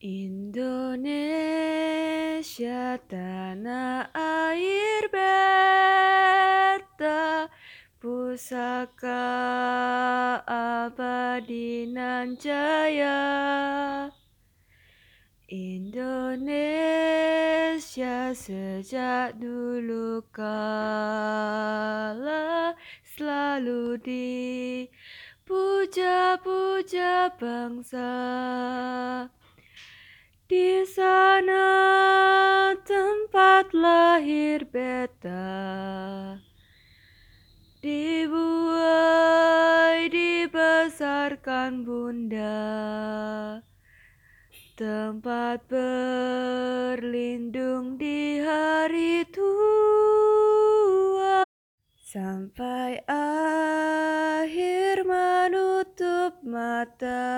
Indonesia tanah air beta pusaka abadi nan jaya. Indonesia sejak dulu kala selalu dipuja-puja bangsa di sana tempat lahir beta. Dibuai dibesarkan bunda. Tempat berlindung di hari tua. Sampai akhir menutup mata